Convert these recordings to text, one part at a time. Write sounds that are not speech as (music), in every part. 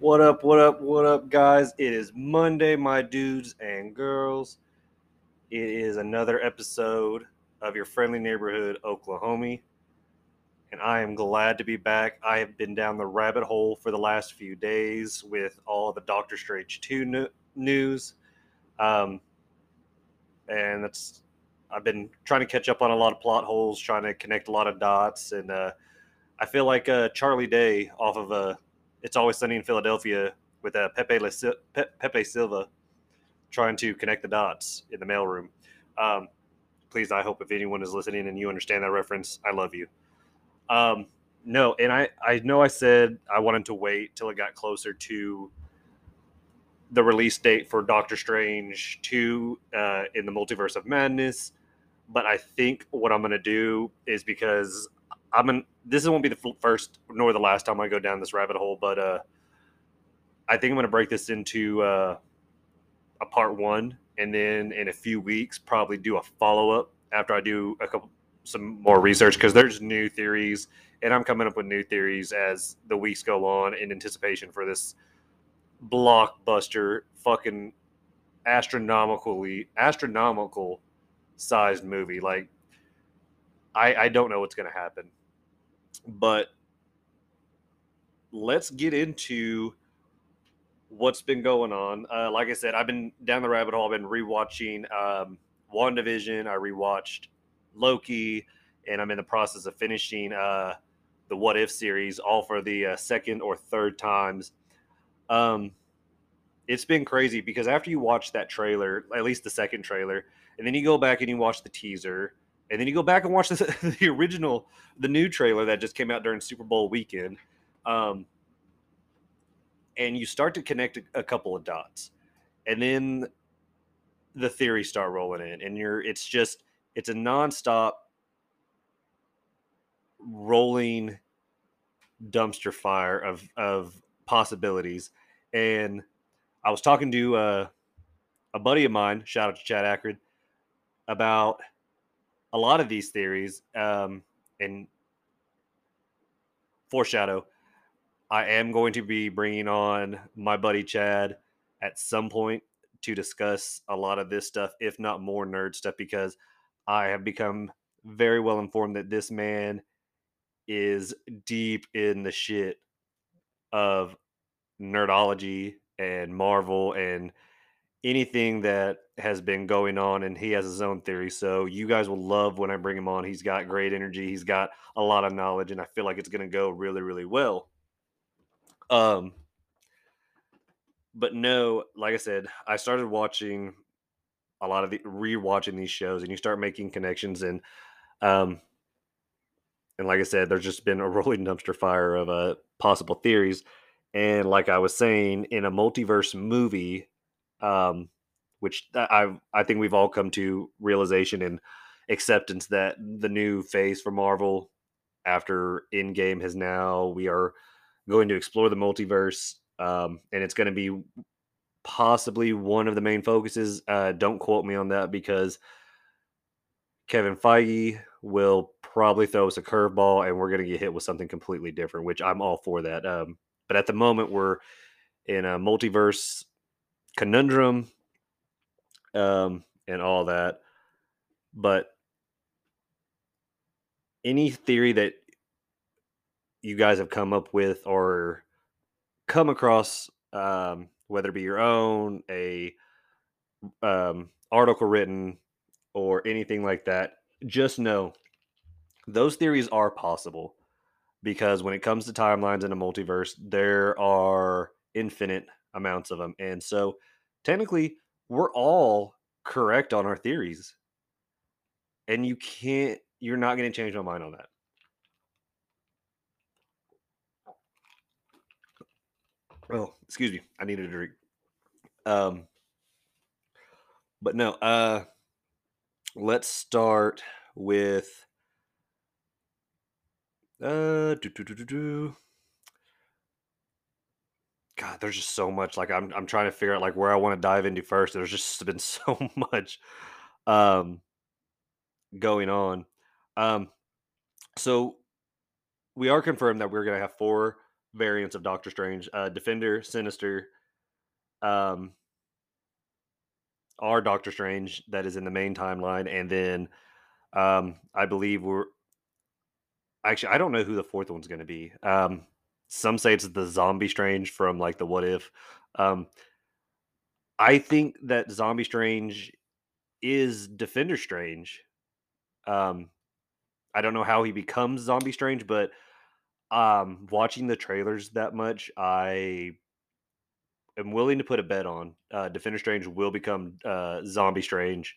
What up, what up, what up, guys? It is Monday, my dudes and girls. It is another episode of your friendly neighborhood, Oklahoma. And I am glad to be back. I have been down the rabbit hole for the last few days with all the Doctor Strange 2 news. Um, and that's, I've been trying to catch up on a lot of plot holes, trying to connect a lot of dots. And uh, I feel like uh, Charlie Day off of a it's Always Sunny in Philadelphia with uh, Pepe, Le, Pe- Pepe Silvia trying to connect the dots in the mailroom. Um, please, I hope if anyone is listening and you understand that reference, I love you. Um, no, and I, I know I said I wanted to wait till it got closer to the release date for Doctor Strange 2 uh, in the Multiverse of Madness. But I think what I'm going to do is because I'm in, this won't be the first nor the last time I go down this rabbit hole, but uh, I think I'm going to break this into uh, a part one, and then in a few weeks, probably do a follow up after I do a couple some more research because there's new theories, and I'm coming up with new theories as the weeks go on in anticipation for this blockbuster, fucking astronomically astronomical sized movie. Like, I I don't know what's going to happen but let's get into what's been going on. Uh, like I said, I've been down the rabbit hole. I've been rewatching um, WandaVision. I rewatched Loki, and I'm in the process of finishing uh, the What If series, all for the uh, second or third times. Um, it's been crazy because after you watch that trailer, at least the second trailer, and then you go back and you watch the teaser, and then you go back and watch the, (laughs) the original, the new trailer that just came out during Super Bowl weekend, um, and you start to connect a, a couple of dots, and then the theories start rolling in, and you're it's just it's a nonstop rolling dumpster fire of of possibilities, and I was talking to uh, a buddy of mine, shout out to Chad Ackred, about a lot of these theories um, and foreshadow i am going to be bringing on my buddy chad at some point to discuss a lot of this stuff if not more nerd stuff because i have become very well informed that this man is deep in the shit of nerdology and marvel and anything that has been going on and he has his own theory so you guys will love when i bring him on. He's got great energy he's got a lot of knowledge and i feel like it's going to go really really well. Um but no like i said i started watching a lot of the rewatching these shows and you start making connections and um and like i said there's just been a (laughs) rolling dumpster fire of uh possible theories. And like i was saying in a multiverse movie um, which I I think we've all come to realization and acceptance that the new phase for Marvel after Endgame has now we are going to explore the multiverse, um, and it's going to be possibly one of the main focuses. Uh, don't quote me on that because Kevin Feige will probably throw us a curveball, and we're going to get hit with something completely different. Which I'm all for that. Um, but at the moment, we're in a multiverse conundrum um, and all that. But any theory that you guys have come up with or come across, um, whether it be your own, a um, article written, or anything like that, just know those theories are possible because when it comes to timelines in a multiverse, there are infinite amounts of them. And so technically, we're all correct on our theories. And you can't, you're not going to change my mind on that. Oh, excuse me. I needed a drink. Um, but no, uh, let's start with uh, do, do, do, do, do. God, there's just so much. Like I'm I'm trying to figure out like where I want to dive into first. There's just (laughs) been so (laughs) much um going on. Um so we are confirmed that we're gonna have four variants of Doctor Strange: uh, Defender, Sinister, um, our Doctor Strange that is in the main timeline, and then um, I believe we're actually I don't know who the fourth one's to be. Um, some say it's the Zombie Strange from like the What If. Um, I think that Zombie Strange is Defender Strange. Um, I don't know how he becomes Zombie Strange, but um, watching the trailers that much, I am willing to put a bet on uh, Defender Strange will become uh, Zombie Strange,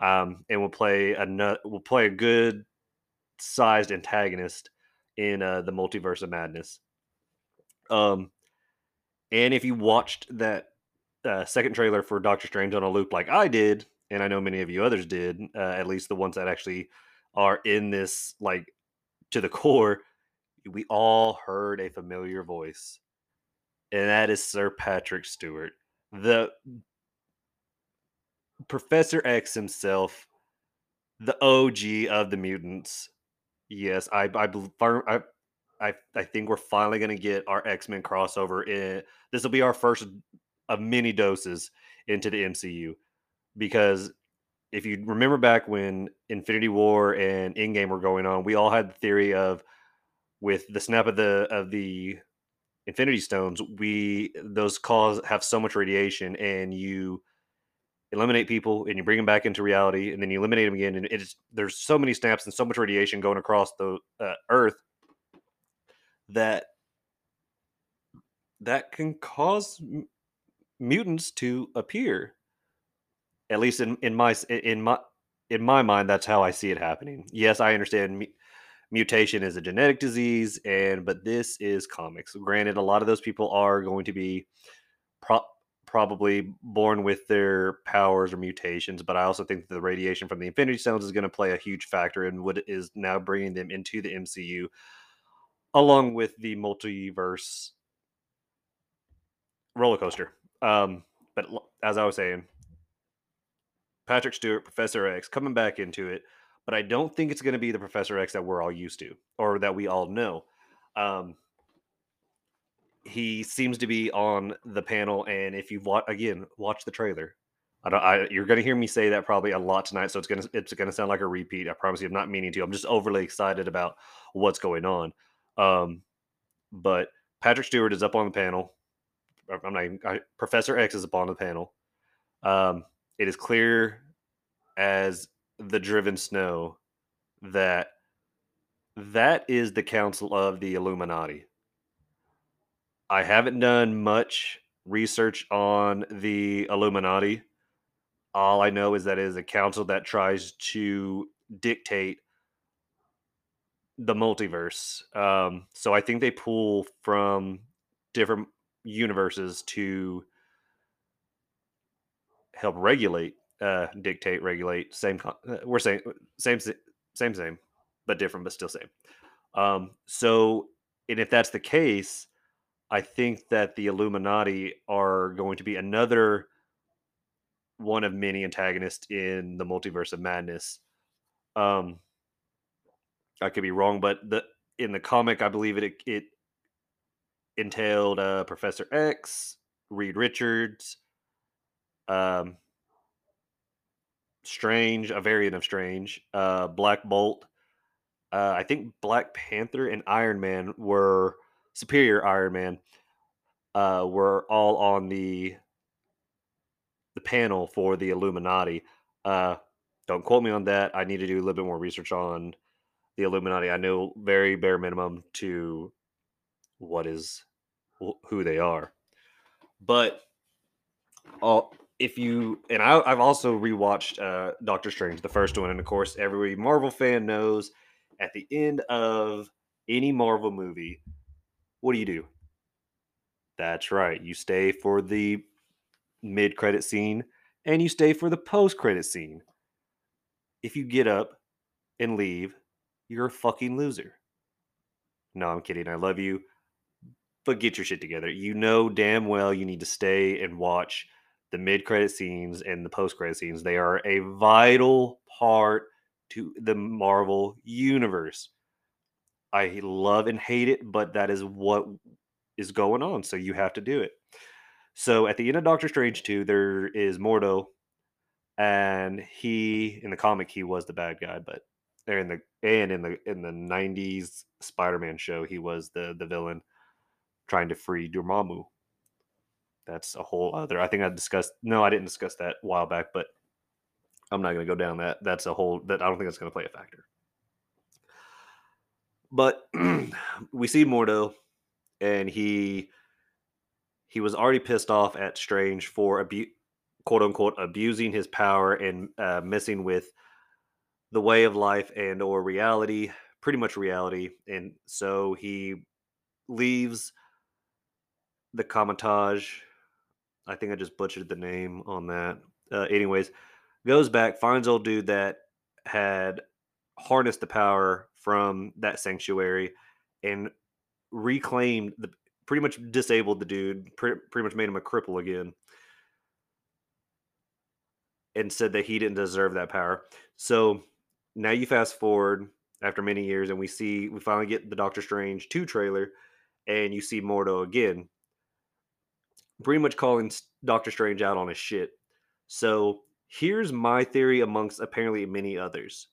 um, and will play a will play a good sized antagonist in uh, the Multiverse of Madness. Um, and if you watched that uh, second trailer for Doctor Strange on a loop like I did, and I know many of you others did, uh, at least the ones that actually are in this like to the (laughs) core, we all heard a familiar voice, and that is Sir Patrick Stewart, the Professor X himself, the OG of the mutants. Yes, I I I I, I think we're finally going to get our X Men crossover. In this will be our first of many doses into the MCU because if you remember back when Infinity War and Endgame were going on, we all had the theory of with the snap of the of the Infinity Stones, we those cause have so much radiation, and you eliminate people and you bring them back into reality, and then you eliminate them again, and it's there's so many snaps and so much radiation going across the uh, Earth that that can cause m- mutants to appear. At least in in my in my in my mind, that's how I see it happening. Yes, I understand mutation is a genetic disease, and but this is comics. Granted, a lot of those people are going to be pro- probably born with their powers or mutations, but I also think that the radiation from the Infinity Stones is going to play a huge factor in what is now bringing them into the MCU along with the multiverse roller coaster. Um, but as I was saying, Patrick Stewart, Professor X, coming back into it, but I don't think it's going to be the Professor X that we're all used to or that we all know. Um, he seems to be on the panel, and if you've watched again, watch the trailer. I don't, I, you're going to hear me say that probably a lot tonight, so it's going to it's going to sound like a repeat. I promise you, I'm not meaning to. I'm just overly excited about what's going on. Um, but Patrick Stewart is up on the panel. I'm not even, I, Professor X is up on the panel. Um, it is clear as the driven snow that that is the council of the Illuminati. I haven't done much research on the Illuminati. All I know is that it is a council that tries to dictate the multiverse. Um, so I think they pull from different universes to help regulate, uh, dictate, regulate. Same, uh, we're saying same, same, same, but different, but still same. Um, so, and if that's the case, I think that the Illuminati are going to be another one of many antagonists in the multiverse of madness. Um, I could be wrong, but the in the comic, I believe it it entailed uh, Professor X, Reed Richards, um, Strange, a variant of Strange, uh, Black Bolt. Uh, I think Black Panther and Iron Man were Superior Iron Man uh, were all on the the panel for the Illuminati. Uh, don't quote me on that. I need to do a little bit more research on the Illuminati. I know very bare minimum to what is who they are, but all if you and I, have also rewatched uh, Doctor Strange, the first one, and of course, every Marvel fan knows at the end of any Marvel movie, what do you do? That's right, you stay for the mid-credit scene and you stay for the post-credit scene. If you get up and leave, you're a fucking loser. No, I'm kidding. I love you. But get your shit together. You know damn well you need to stay and watch the mid credit scenes and the post credit scenes. They are a vital part to the Marvel universe. I love and hate it, but that is what is going on, so you have to do it. So at the end of Doctor Strange 2, there is Mordo, and he in the comic he was the bad guy, but or in the and in the in the 90s Spider-Man show, he was the the villain trying to free Dormammu. That's a whole other I think I discussed no, I didn't discuss that a while back, but I'm not gonna go down that. That's a whole that I don't think that's gonna play a factor. But (clears throat) we see Mordo, and he he was already pissed off at Strange for abu- quote unquote abusing his power and uh, messing with the way of life and or reality, pretty much reality. And so he leaves the Kamar-Taj. I think I just butchered the name on that. Uh, anyways, goes back, finds old dude that had harnessed the power from that sanctuary and reclaimed the pretty much disabled the dude, pre- pretty much made him a cripple again, and said that he didn't deserve that power. So now you fast forward after many years, and we see we finally get the Doctor Strange 2 trailer, and you see Mordo again, pretty much calling Doctor Strange out on his shit. So here's my theory amongst apparently many others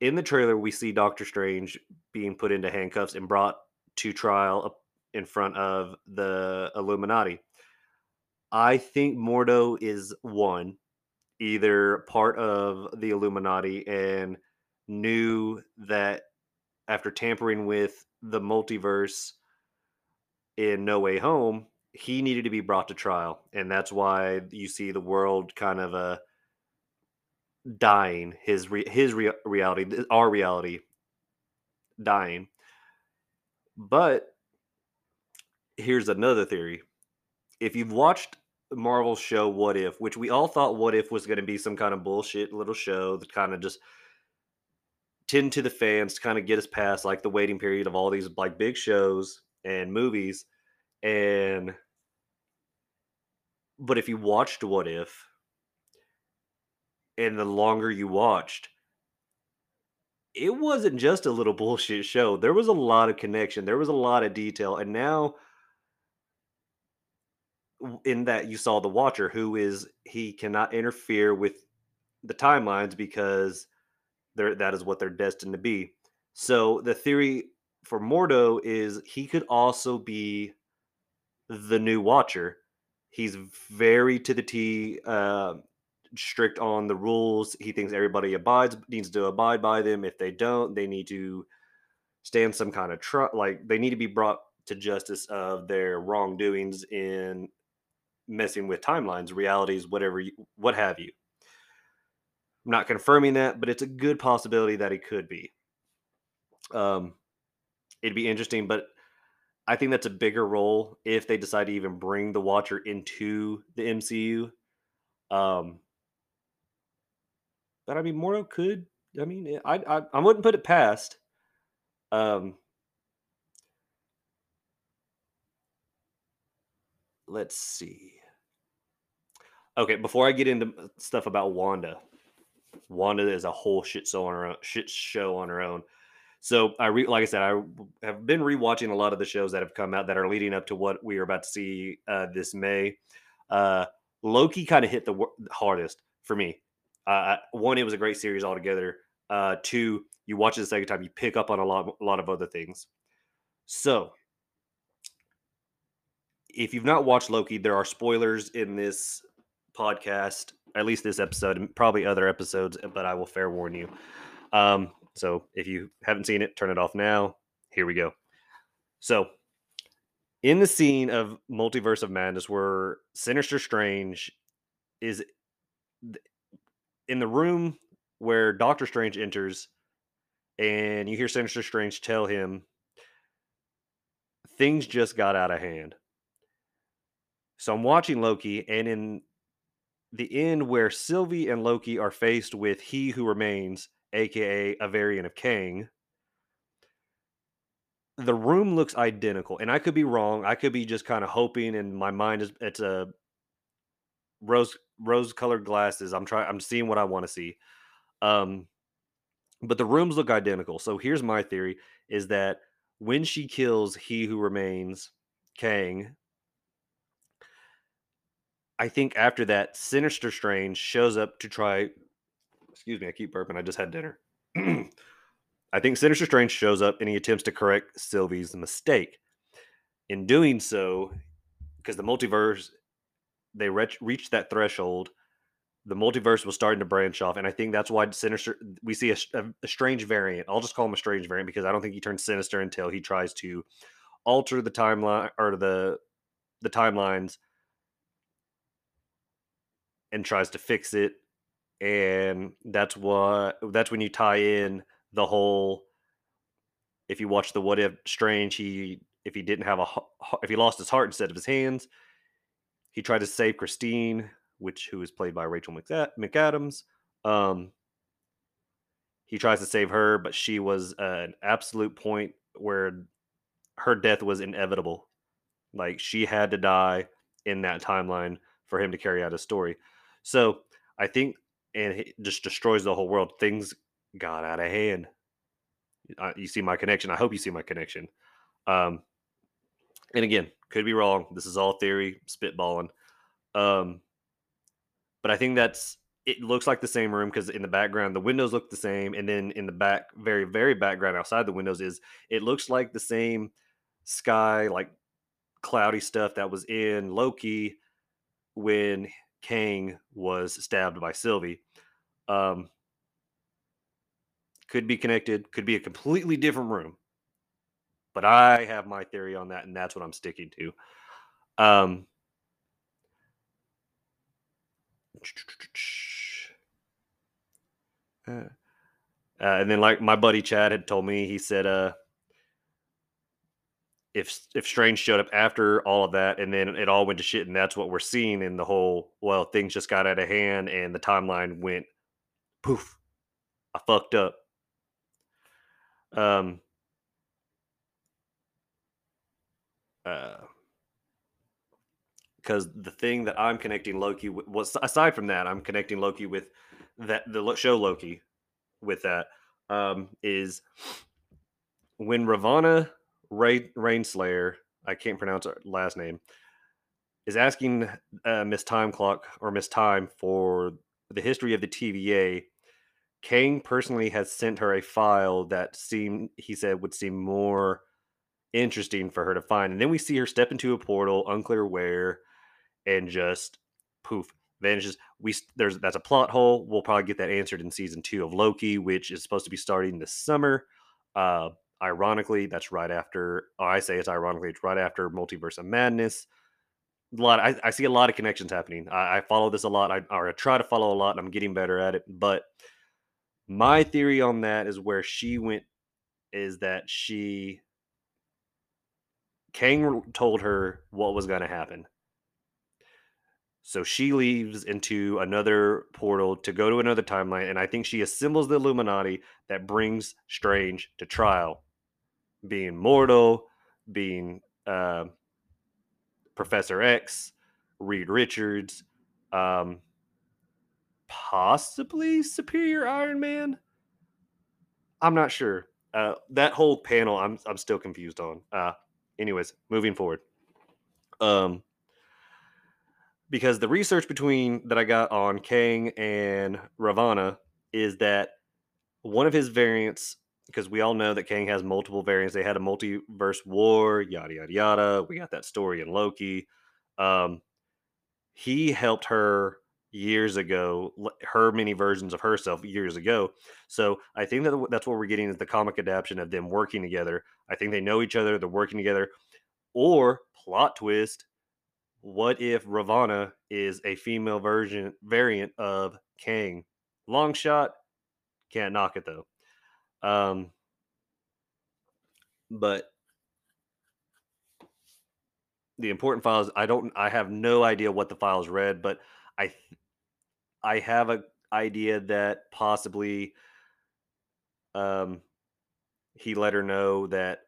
in the trailer, we see Doctor Strange being put into handcuffs and brought to trial in front of the Illuminati. I think Mordo is one, either part of the Illuminati and knew that after tampering with the multiverse in No Way Home, he needed to be brought to trial. And that's why you see the world kind of uh, dying his re- his re- reality our reality dying but here's another theory if you've watched marvel's show what if which we all thought what if was going to be some kind of bullshit little show that kind of just tend to the fans to kind of get us past like the waiting period of all these like big shows and movies and but if you watched what if and the longer you watched, it wasn't just a little (laughs) bullshit show. There was a lot of connection. There was a lot of detail. And now in that you saw the watcher who is he cannot interfere with the timelines because they're that is what they're destined to be. So the theory for Mordo is he could also be the new watcher. He's very to the T uh, strict on the rules. He thinks everybody abides needs to abide by them. If they don't, they need to stand some kind of tr- like they need to be brought to justice of their wrongdoings in messing with timelines, realities, whatever, you, what have you. I'm not confirming that, but it's a good possibility that he could be. Um, it'd be interesting, but I think that's a bigger role if they decide to even bring the Watcher into the MCU. Um, but I mean, Mordo could. I mean, eh, I I, I wouldn't put it past. Um, let's see. Okay, before I get into stuff about Wanda, Wanda is a whole shit show on her own. Shit show on her own. So I re- like I said, I have been rewatching a lot of the shows that have come out that are leading up to what we are about to see uh, this May. Uh, Loki kind of hit the hardest for me. Uh, one, it was a great series altogether. Uh, two, you watch it the second time, you pick up on a lot, a lot of other things. So, if you've not watched Loki, there are spoilers in this podcast, at least this episode, and probably other episodes, but I will fair warn you. Um, so, if you haven't seen it, turn it off now. Here we go. So, in the scene of Multiverse of Madness, where Sinister Strange is in the room where Doctor Strange enters, and you hear Sinister Strange tell him things just got out of hand. So I'm watching Loki, and in the end where Sylvie and Loki are faced with He Who Remains, aka a variant of Kang, the room looks identical. And I could be wrong. I could be just kind of hoping, and my mind is it's a rose rose colored glasses. I'm trying. I'm seeing what I want to see. Um, but the rooms look identical. So here's my theory: is that when she kills he who remains, Kang. I think after that, Sinister Strange shows up to try. Excuse me, I keep burping. I just had dinner. (clears throat) I think Sinister Strange shows up and he attempts to correct Sylvie's mistake. In doing so, because the multiverse, they reach, reached that threshold, the multiverse was starting to branch off, and I think that's why Sinister. We see a, a, a strange variant. I'll just call him a strange variant because I don't think he turns sinister until he tries to alter the timeline or the the timelines and tries to fix it and that's what that's when you tie in the whole if you watch the what if strange he if he didn't have a if he lost his heart instead of his hands he tried to save christine which who is played by rachel mcadams um he tries to save her but she was an absolute point where her death was inevitable. Like she had to die in that timeline for him to carry out his story so i think and it just destroys the whole world things got out of hand you see my connection. I hope you see my connection. Um, and again, could be wrong. This is all theory, spitballing. Um, but I think that's it. Looks like the same room because in the background the windows look the same, and then in the back, very very background outside the windows is it looks like the same sky, like cloudy stuff that was in Loki when Kang was stabbed by Sylvie. Um, could be connected, could be a completely different room. But I have my theory on that, and that's what I'm sticking to. Um, uh, and then, like my buddy Chad had told me, he said, uh, if if Strange showed up after all of that, and then it all went to shit, and that's what we're seeing in the whole. Well, things just got out of hand, and the timeline went poof. I fucked up. Um, because uh, the thing that I'm connecting Loki with aside from that, I'm connecting Loki with that the show Loki with that um, is when Ravonna Ray, Rainslayer, I can't pronounce her last name, is asking uh, Miss Time Clock or Miss Time for the history of the TVA Kang personally has sent her a file that seemed he said would seem more interesting for her to find. And then we see her step into a portal, unclear where, and just poof, vanishes. We there's that's a plot hole. We'll probably get that answered in season two of Loki, which is supposed to be starting this summer. Uh, ironically, that's right after. Oh, I say it's ironically, it's right after Multiverse of Madness. A lot. I, I see a lot of connections happening. I, I follow this a lot. I or I try to follow a lot, and I'm getting better at it. But my theory on that is where she went is that she Kang told her what was going to happen. So she leaves into another portal to go to another timeline, and I think she assembles the Illuminati that brings Strange to trial, being Mordo, being uh, Professor X, Reed Richards, um, possibly superior Iron Man. I'm not sure. Uh, that whole panel, I'm I'm still confused on. Uh, anyways, moving forward. Um, because the research between that I got on Kang and Ravonna is that one of his variants, because we all know that Kang has multiple variants. They had a multiverse war, yada yada yada. We got that story in Loki. Um, he helped her years ago, her many versions of herself years ago. So I think that that's what we're getting is the comic adaptation of them working together. I think they know each other, they're working together. Or plot twist, what if Ravonna is a female version variant of Kang? Long shot, can't knock it though. Um, but the important files, I don't, I have no idea what the files read, but I I have a idea that possibly um he let her know that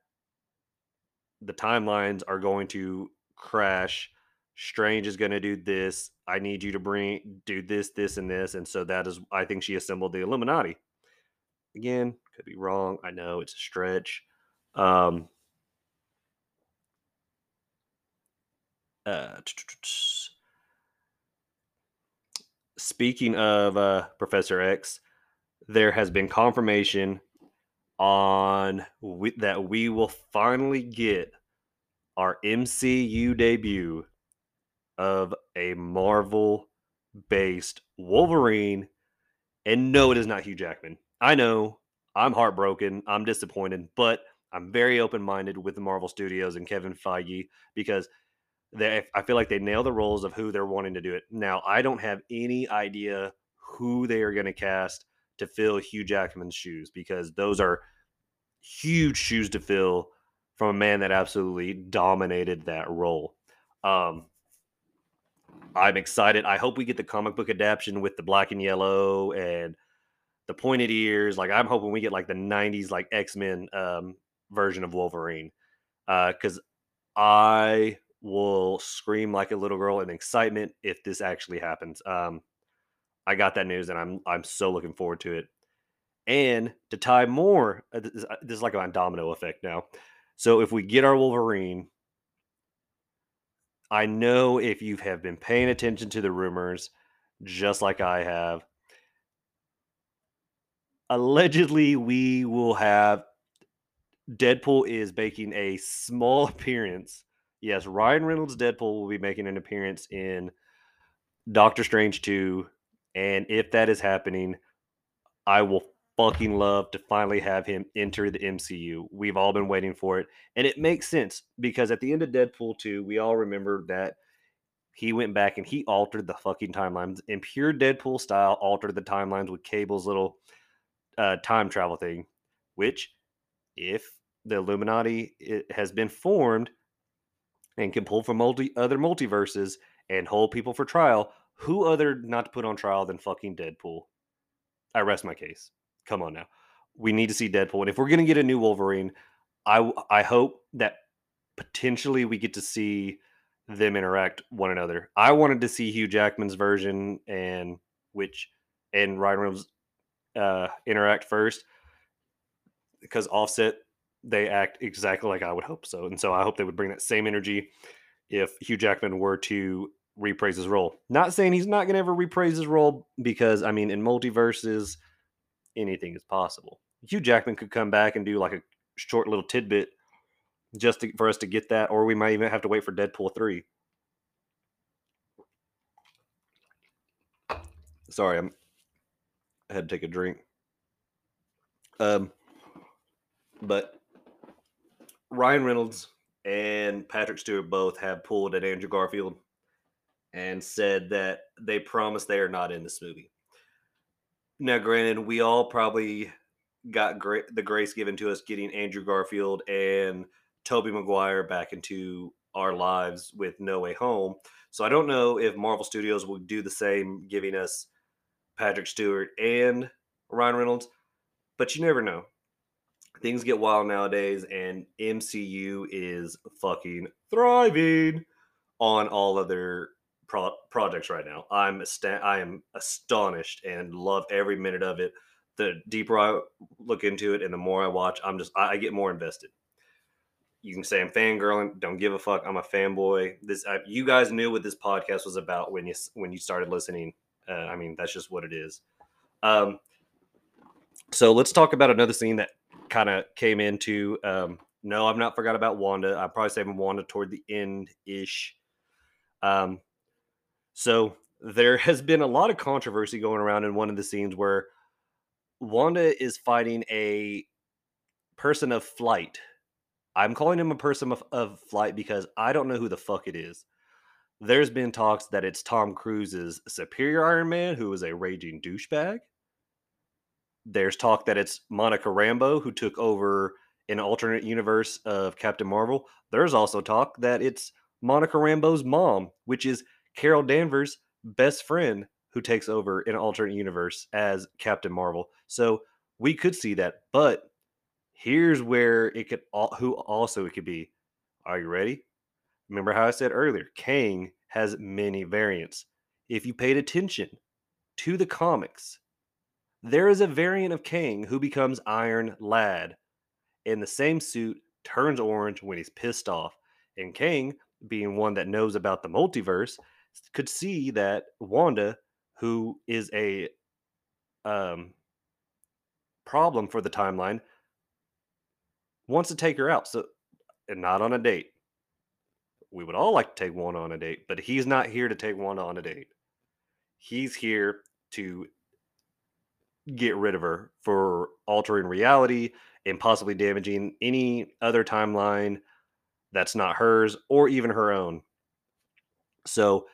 the timelines are going to crash. Strange is going to do this. I need you to bring do this, this, and this, and so that is. I think she assembled the Illuminati. Again, could be wrong. I know it's a stretch. Um, uh, speaking of uh, Professor X, there has been confirmation on we, that we will finally get our MCU debut of a Marvel based Wolverine. And no, it is not Hugh Jackman. I know I'm heartbroken. I'm disappointed, but I'm very open minded with the Marvel Studios and Kevin Feige because they, I feel like they nail the roles of who they're wanting to do it. Now, I don't have any idea who they are going to cast to fill Hugh Jackman's shoes because those are huge shoes to fill from a man that absolutely dominated that role. Um, I'm excited. I hope we get the comic book adaptation with the black and yellow and the pointed ears. Like I'm hoping we get like the '90s like X Men um, version of Wolverine because uh, I will scream like a little girl in excitement if this actually happens. Um, I got that news and I'm I'm so looking forward to it. And to tie more, uh, uh, this is like a domino effect now. So if we get our Wolverine, I know if you have been paying attention to the rumors, just like I have, allegedly we will have Deadpool is making a small (laughs) appearance. Yes, Ryan Reynolds Deadpool will be making an appearance in Doctor Strange 2. And if that is happening, I will fucking love to finally have him enter the MCU. We've all been waiting for it. And it makes sense because at the end of Deadpool 2, we all remember that he went back and he altered the fucking timelines in pure Deadpool style, altered the timelines with Cable's little uh, time travel thing, which, if the Illuminati has been formed and can pull from multi other multiverses and hold people for trial, who other not to put on trial than fucking Deadpool? I rest my case. Come on now. We need to see Deadpool. And if we're going to get a new Wolverine, I I hope that potentially we get to see them interact one another. I wanted to see Hugh Jackman's version and which and Ryan Reynolds uh, interact first because Offset they act exactly like I would hope so, and so I hope they would bring that same energy if Hugh Jackman were to reprise his role. Not saying he's not going to ever reprise his role because I mean in multiverses anything is possible. Hugh Jackman could come back and do like a short little tidbit just to, for us to get that, or we might even have to wait for Deadpool three. Sorry, I'm had to take a drink. Um, but Ryan Reynolds and Patrick Stewart both have pulled at Andrew Garfield and said that they promise they are not in this movie. Now, granted, we all probably got great, the grace given to us getting Andrew Garfield and Tobey Maguire back into our lives with No Way Home. So I don't know if Marvel Studios will do the same, giving us Patrick Stewart and Ryan Reynolds, but you never know. Things get wild nowadays, and MCU is fucking thriving on all of their pro- projects right now. I'm ast- I am astonished and love every minute of it. The deeper I look into it and the more I watch, I'm just I, I get more invested. You can say I'm fangirling. Don't give a fuck. I'm a fanboy. This I, you guys knew what this podcast was about when you when you started listening. Uh, I mean, that's just what it is. Um, so let's talk about another scene that kind of came into. Um, no, I've not forgot about Wanda. I'm probably saving Wanda toward the end ish. Um, so there has been a lot of controversy going around in one of the scenes where Wanda is fighting a person of flight. I'm calling him a person of, of flight because I don't know who the fuck it is. There's been talks that it's Tom Cruise's superior Iron Man, who is a raging douchebag. There's talk that it's Monica Rambeau, who took over an alternate universe of Captain Marvel. There's also talk that it's Monica Rambeau's mom, which is Carol Danvers' best friend who takes over an alternate universe as Captain Marvel. So we could see that, but here's where it could who also it could be. Are you ready? Remember how I said earlier, Kang has many variants. If you paid attention to the comics, there is a variant of Kang who becomes Iron Lad in the same suit, turns orange when he's pissed off. And Kang being one that knows about the multiverse, could see that Wanda, who is a um, problem for the timeline, wants to take her out. So, and not on a date. We would all like to take one on a date, but he's not here to take one on a date. He's here to get rid of her for altering reality and possibly damaging any other timeline that's not hers or even her own. So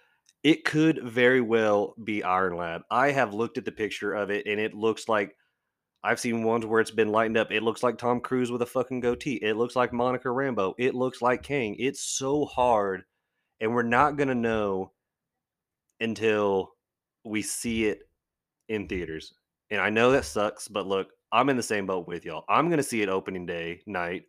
it could very well be Iron Lad. I have looked at the picture of it and it looks like I've seen ones where it's been lightened up. It looks like Tom Cruise with a fucking goatee. It looks like Monica Rambeau. It looks like Kang. It's so hard and we're not going to know until we see it in theaters. And I know that sucks, but look, I'm in the same boat with y'all. I'm going to see it opening day night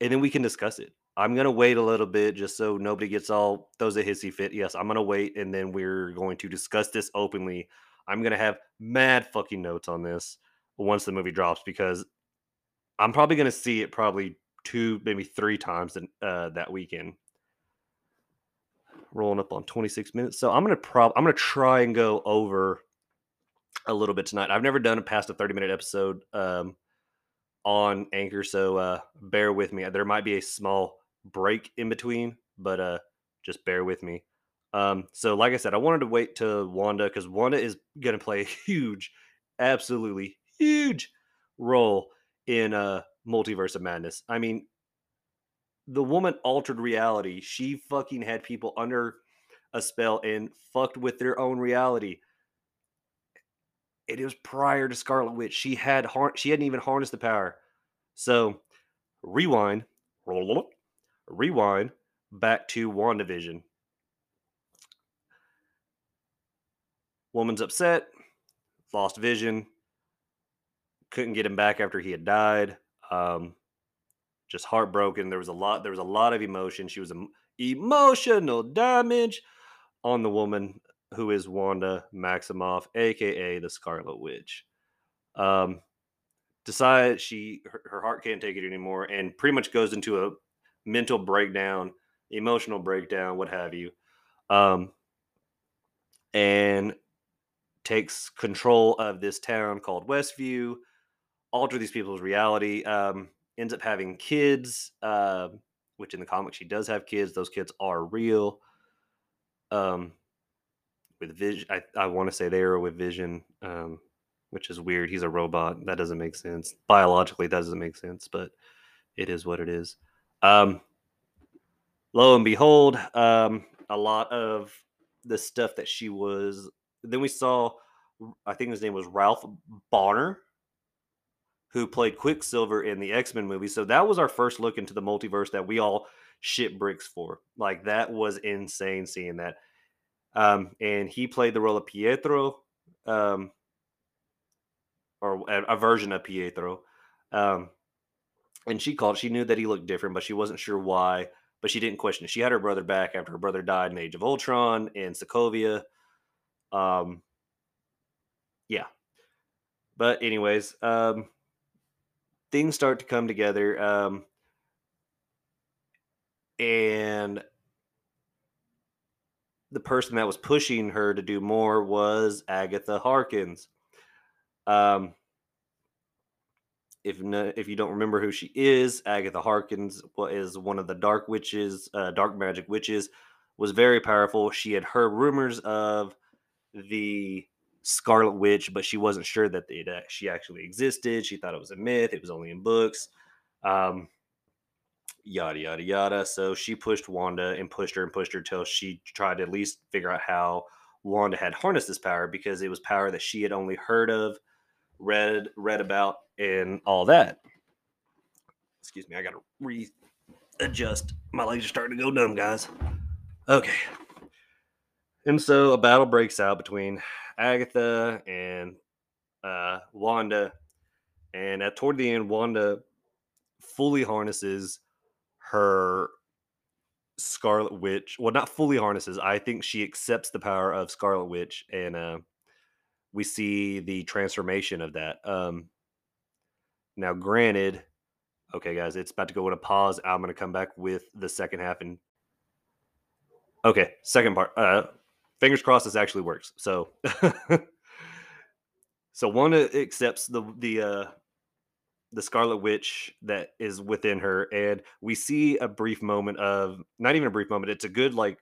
and then we can discuss it. I'm gonna wait a little bit just so nobody gets all those a hissy fit. Yes, I'm gonna wait, and then we're going to discuss this openly. I'm gonna have mad fucking notes on this once the movie drops because I'm probably gonna see it probably two, maybe three times uh, that weekend. Rolling up on 26 minutes, so I'm gonna prob I'm gonna try and go over a little bit tonight. I've never done a past a 30 minute episode. Um, on Anchor, so uh, bear with me. There might be a small break in between, but uh, just bear with me. Um, so, like I said, I wanted to wait to Wanda because Wanda is going to play a huge, absolutely huge role in uh, Multiverse of Madness. I mean, the woman altered reality. She fucking had people under a spell and fucked with their own reality it was prior to Scarlet Witch. She had har- she hadn't even harnessed the power. So rewind, rewind back to WandaVision. Woman's upset, lost vision, couldn't get him back after he had died. Um, just heartbroken. There was a lot. There was a lot of emotion. She was emotional damage on the woman who is Wanda Maximoff, aka the Scarlet Witch. Um, decides she her, her, heart can't take it anymore, and pretty much goes into a mental breakdown, emotional breakdown, what have you, um, and takes control of this town called Westview, alter these people's reality. Um, ends up having kids, uh, which in the comics she does have kids. Those kids are real. Um, with Vision. I, I want to say they are with Vision, um, which is weird. He's a robot. That doesn't make sense. Biologically, that doesn't make sense, but it is what it is. Um, lo and behold, um, a lot of the stuff that she was. Then we saw, I think his name was Ralph Bohner, who played Quicksilver in the X Men movie. So that was our first look into the multiverse that we all shit bricks for. Like that was insane seeing that. Um, and he played the role of Pietro, um, or a, a, version of Pietro. Um, and she called. She knew that he looked different, but she wasn't sure why. But she didn't question it. She had her brother back after her brother died in Age of Ultron in Sokovia. Um, yeah. But anyways, um, things start to come together. Um, and the person that was pushing her to do more was Agatha Harkness. Um, if if you don't remember who she is, Agatha Harkness is one of the dark witches, uh, dark magic witches, was very powerful. She had heard rumors of the Scarlet Witch, but she wasn't sure that it, uh, she actually existed. She thought it was a myth. It was only in books. Um, yada yada yada. So she pushed Wanda and pushed her and pushed her till she tried to at least figure out how Wanda had harnessed this power because it was power that she had only heard of, read read about, and all that. Excuse me, I gotta readjust. My legs are starting to go numb, guys. Okay. And so a battle breaks out between Agatha and uh, Wanda. And at toward the end, Wanda fully harnesses her Scarlet Witch. Well, not fully harnesses. I think she accepts the power of Scarlet Witch, and uh, we see the transformation of that. Um, now, granted, Okay, guys, it's about to go in a pause. I'm going to come back with the second half. And okay, second part. Uh, fingers crossed this actually works. So, (laughs) so Wanda accepts the the uh, the Scarlet Witch that is within her, and we see a brief moment of not even a brief moment. It's a good like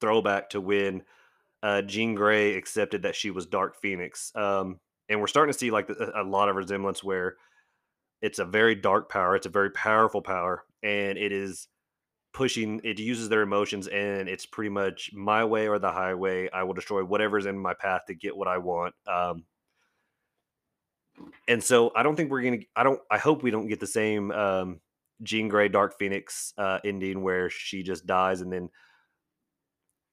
throwback to when uh, Jean Grey accepted that she was Dark Phoenix, um, and we're starting to see like a, a lot of resemblance where it's a very dark power, it's a very powerful power, and it is pushing. It uses their emotions, and it's pretty much my way or the highway. I will destroy whatever's in my path to get what I want. Um, and so I don't think we're gonna. I don't. I hope we don't get the same um, Jean Grey Dark Phoenix uh, ending where she just dies and then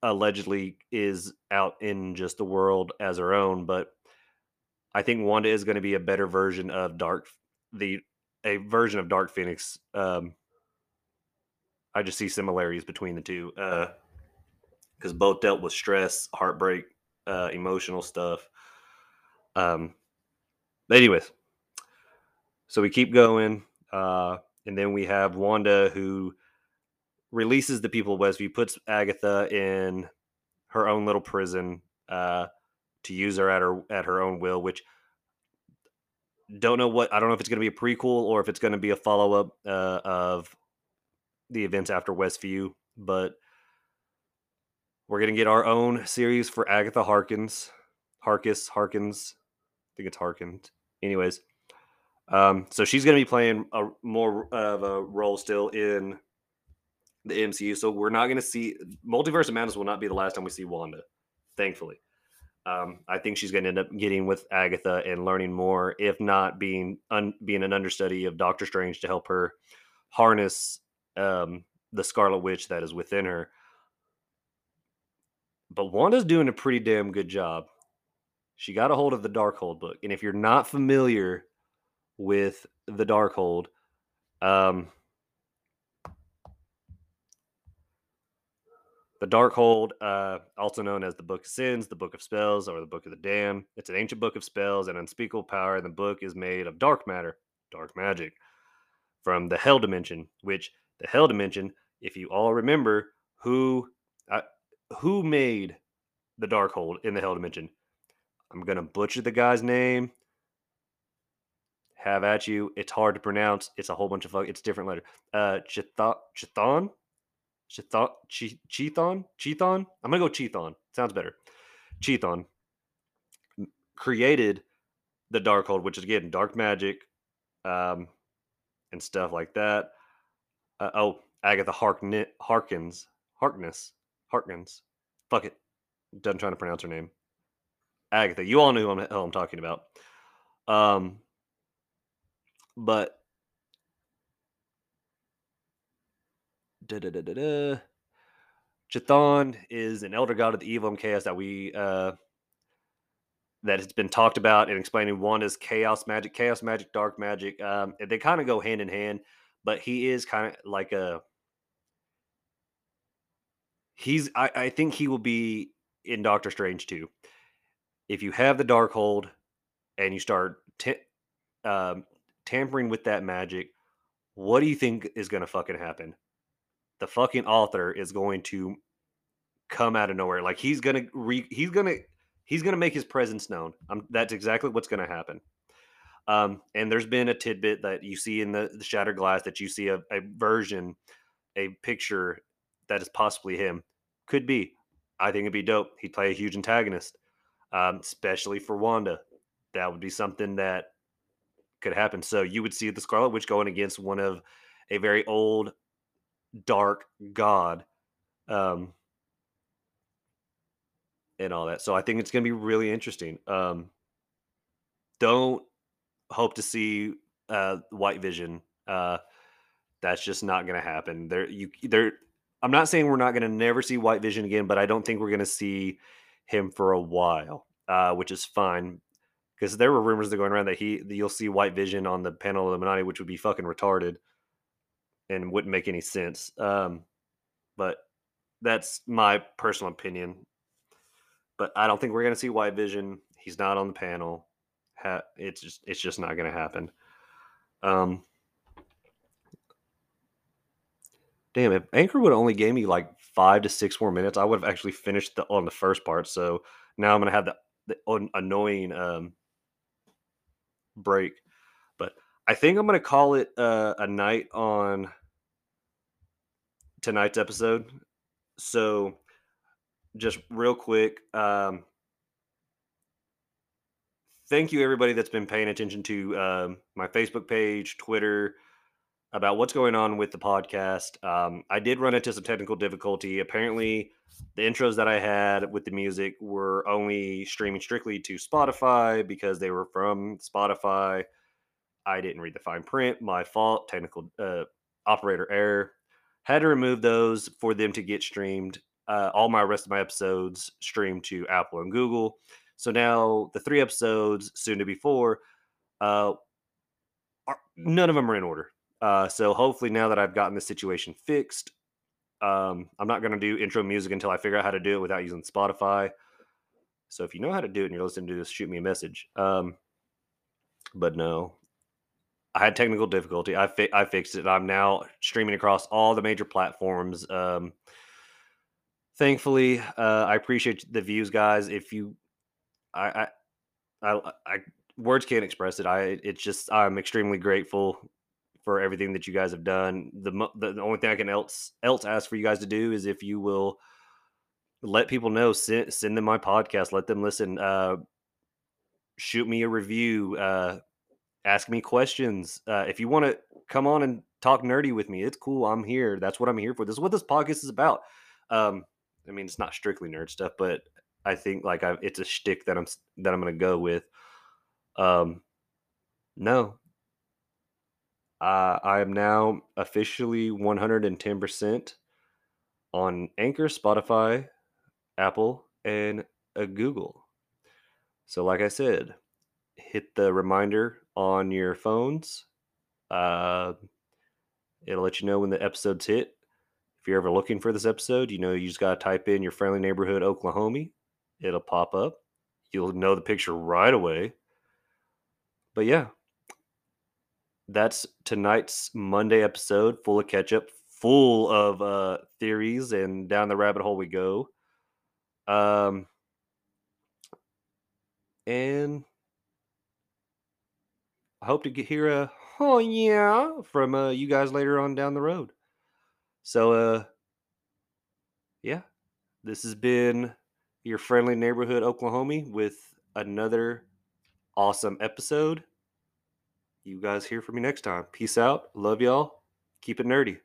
allegedly is out in just the world as her own. But I think Wanda is going to be a better version of Dark, the a version of Dark Phoenix. Um, I just see similarities between the two because uh, both dealt with stress, heartbreak, uh, emotional stuff. Um, anyways, so we keep going, uh, and then we have Wanda who releases the people of Westview, puts Agatha in her own little prison uh, to use her at her at her own will. Which don't know what I don't know if it's going to be a prequel or if it's going to be a follow up uh, of the events after Westview, but we're to get our own series for Agatha Harkins, Harkis, Harkins. I think it's Harkins. Anyways, um, so she's to be playing a more of a role still in the MCU. So we're not to see Multiverse of Madness will not be the last time we see Wanda, thankfully. Um, I think she's to end up getting with Agatha and learning more, if not being un, being an understudy of Doctor Strange to help her harness um, the Scarlet Witch that is within her. But Wanda's doing a pretty damn good job. She got a hold of the Darkhold book, and if you're not familiar with the Darkhold, um, The Darkhold, uh, also known as the Book of Sins, the Book of Spells, or the Book of the Damned. It's an ancient book of spells and unspeakable power, and the book is made of dark matter, dark magic, from the Hell Dimension. Which the Hell Dimension, if you all remember, who uh, who made the Darkhold in the Hell Dimension? I'm gonna butcher the guy's name. Have at you. It's hard to pronounce. It's a whole bunch of fuck. It's different letter. Uh, Chithon. Chithon. Chithon, Chithon. I'm gonna go Chithon. Sounds better. Chithon created the Darkhold, which is again dark magic, um, and stuff like that. Uh, oh, Agatha Harkness, Harkins, Harkness, Harkins. Fuck it. Done trying to pronounce her name. Agatha. You all know who I'm, who I'm talking about. Um, but Da, da, da, da, da. Chthon is an elder god of the evil and chaos that we uh, that has been talked about and explaining. One is chaos magic, chaos magic, dark magic. Um, they kind of go hand in hand, but he is kind of like a. He's. I, I think he will be in Doctor Strange too. If you have the Darkhold, and you start t- um, tampering with that magic, what do you think is going to fucking happen? the fucking author is going to come out of nowhere. Like he's gonna re, he's gonna he's gonna make his presence known. Um, that's exactly what's gonna happen. Um, and there's been a tidbit that you see in the, the shattered glass that you see a, a version, a picture that is possibly him. Could be. I think it'd be dope. He'd play a huge antagonist, um, especially for Wanda. That would be something that could happen. So you would see the Scarlet Witch going against one of a very old dark god um and all that so i think it's going to be really interesting um don't hope to see uh white vision uh that's just not going to happen there you there i'm not saying we're not going to never see white vision again but i don't think we're going to see him for a while uh which is fine because there were rumors that going around that he that you'll see white vision on the panel of illuminati which would be fucking retarded and wouldn't make any sense. Um, but that's my personal opinion. But I don't think we're going to see White Vision. He's not on the panel. It's just it's just not going to happen. Um, Damn, if Anchor would only gave me like five to six more minutes, I would have actually finished the on the first part. So now I'm gonna have the, the annoying um, break. But I think I'm gonna call it uh, a night on tonight's episode. So just real quick, um, thank you everybody that's been paying attention to um, my Facebook page, Twitter, about what's going on with the podcast. Um, I did run into some technical difficulty. Apparently, the intros that I had with the music were only streaming strictly to Spotify because they were from Spotify. I didn't read the fine print. My fault. Technical uh, operator error. Had to remove those for them to get streamed. Uh, all my rest of my episodes streamed to Apple and Google. So now the three episodes, soon to be four, uh, are, none of them are in order. Uh, so hopefully now that I've gotten the situation fixed, um, I'm not going to do intro music until I figure out how to do it without using Spotify. So if you know how to do it and you're listening to this, shoot me a message. Um, but no, I had technical difficulty. I fi- I fixed it. I'm now streaming across all the major platforms. Um, thankfully, uh, I appreciate the views, guys. If you, I, I, I, words can't express it. I it's just I'm extremely grateful for everything that you guys have done. The the, the only thing I can else else ask for you guys to do is if you will let people know, send send them my podcast, let them listen. Uh, shoot me a review. Uh, ask me questions. Uh, if you want to come on and talk nerdy with me, it's cool. I'm here. That's what I'm here for. This is what this podcast is about. Um, I mean, it's not strictly nerd stuff, but I think like I, it's a shtick that I'm that I'm gonna go with. Um, no, uh, I am now officially 110% on Anchor, Spotify, Apple, and uh, Google. So, like I said, hit the reminder on your phones. Uh, it'll let you know when the episodes hit. If you're ever looking for this episode, you know you just gotta type in your friendly neighborhood Oklahoma. It'll pop up. You'll know the picture right away. But yeah, that's tonight's Monday episode, full of catch up, full of uh, theories, and down the rabbit hole we go. Um, and I hope to get hear a oh yeah from uh, you guys later on down the road. So uh, yeah, this has been your friendly neighborhood Oklahoma with another awesome episode. You guys hear from me next time. Peace out. Love y'all. Keep it nerdy.